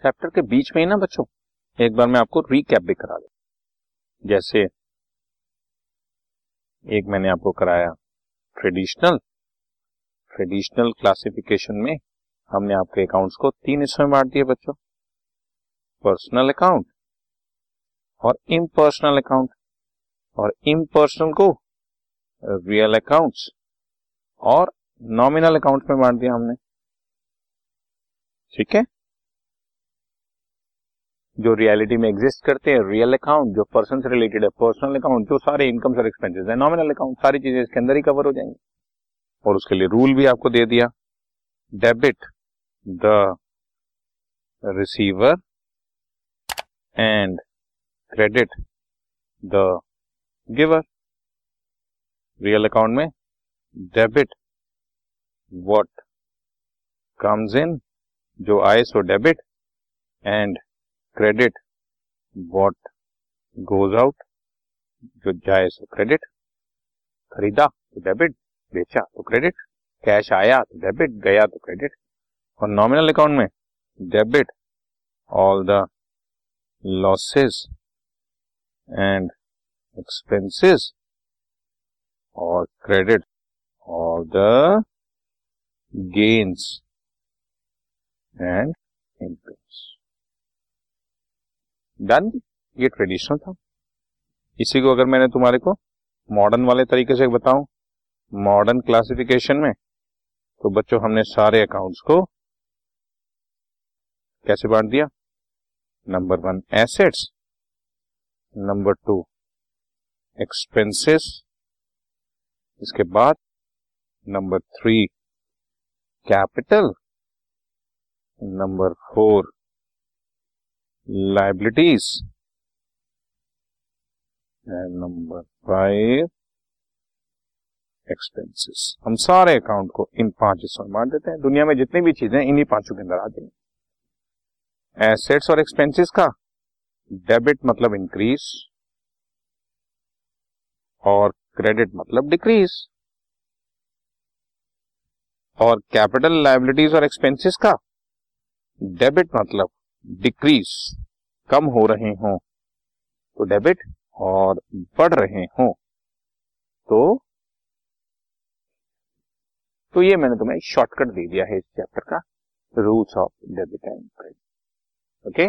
Chapter के बीच में ही ना बच्चों? एक बार मैं आपको रिकैप भी करा दू। जैसे, एक मैंने आपको कराया ट्रेडिशनल ट्रेडिशनल क्लासिफिकेशन में हमने आपके अकाउंट्स को तीन हिस्सों में बांट दिए बच्चों। पर्सनल अकाउंट और इम्पर्सनल अकाउंट और इम्पर्सनल को रियल अकाउंट्स और नॉमिनल अकाउंट में बांट दिया हमने। ठीक है? जो रियलिटी में एग्जिस्ट करते हैं रियल अकाउंट जो पर्सन से रिलेटेड है पर्सनल अकाउंट जो सारे इनकम और एक्सपेंसेस है नॉमिनल अकाउंट सारी चीज़ें इसके अंदर ही कवर हो जाएँगी। और उसके लिए रूल भी आपको दे दिया। Debit the receiver and credit the giver real account में डेबिट व्हाट कम्स इन जो आए सो debit and credit what goes out, जो जाए सो क्रेडिट, खरीदा तो डेबिट, बेचा तो क्रेडिट, कैश आया तो डेबिट, गया तो क्रेडिट। और नॉमिनल अकाउंट में debit all the losses and expenses और credit all the gains and incomes done ये ट्रेडिशनल था। इसी को अगर मैंने तुम्हारे को मॉडर्न वाले तरीके से बताऊँ मॉडर्न क्लासिफिकेशन में तो बच्चों, हमने सारे अकाउंट्स को कैसे बांट दिया? Number one assets number two expenses इसके बाद number three capital number four liabilities and number five expenses हम सारे अकाउंट को इन पाँच हिस्सों में बांट देते हैं। दुनिया में जितनी भी चीज़ें इन्हीं पाँचों के अंदर आती जाएँगी। एसेट्स और एक्सपेंसेस का डेबिट मतलब इंक्रीज और क्रेडिट मतलब डिक्रीज और कैपिटल लाइबिलिटीज और एक्सपेंसेस का डेबिट मतलब डिक्रीज कम हो रहे हो तो डेबिट और बढ़ रहे हो तो तो ये मैंने तुम्हें शॉर्टकट दे दिया है इस चैप्टर का rules of debit and credit okay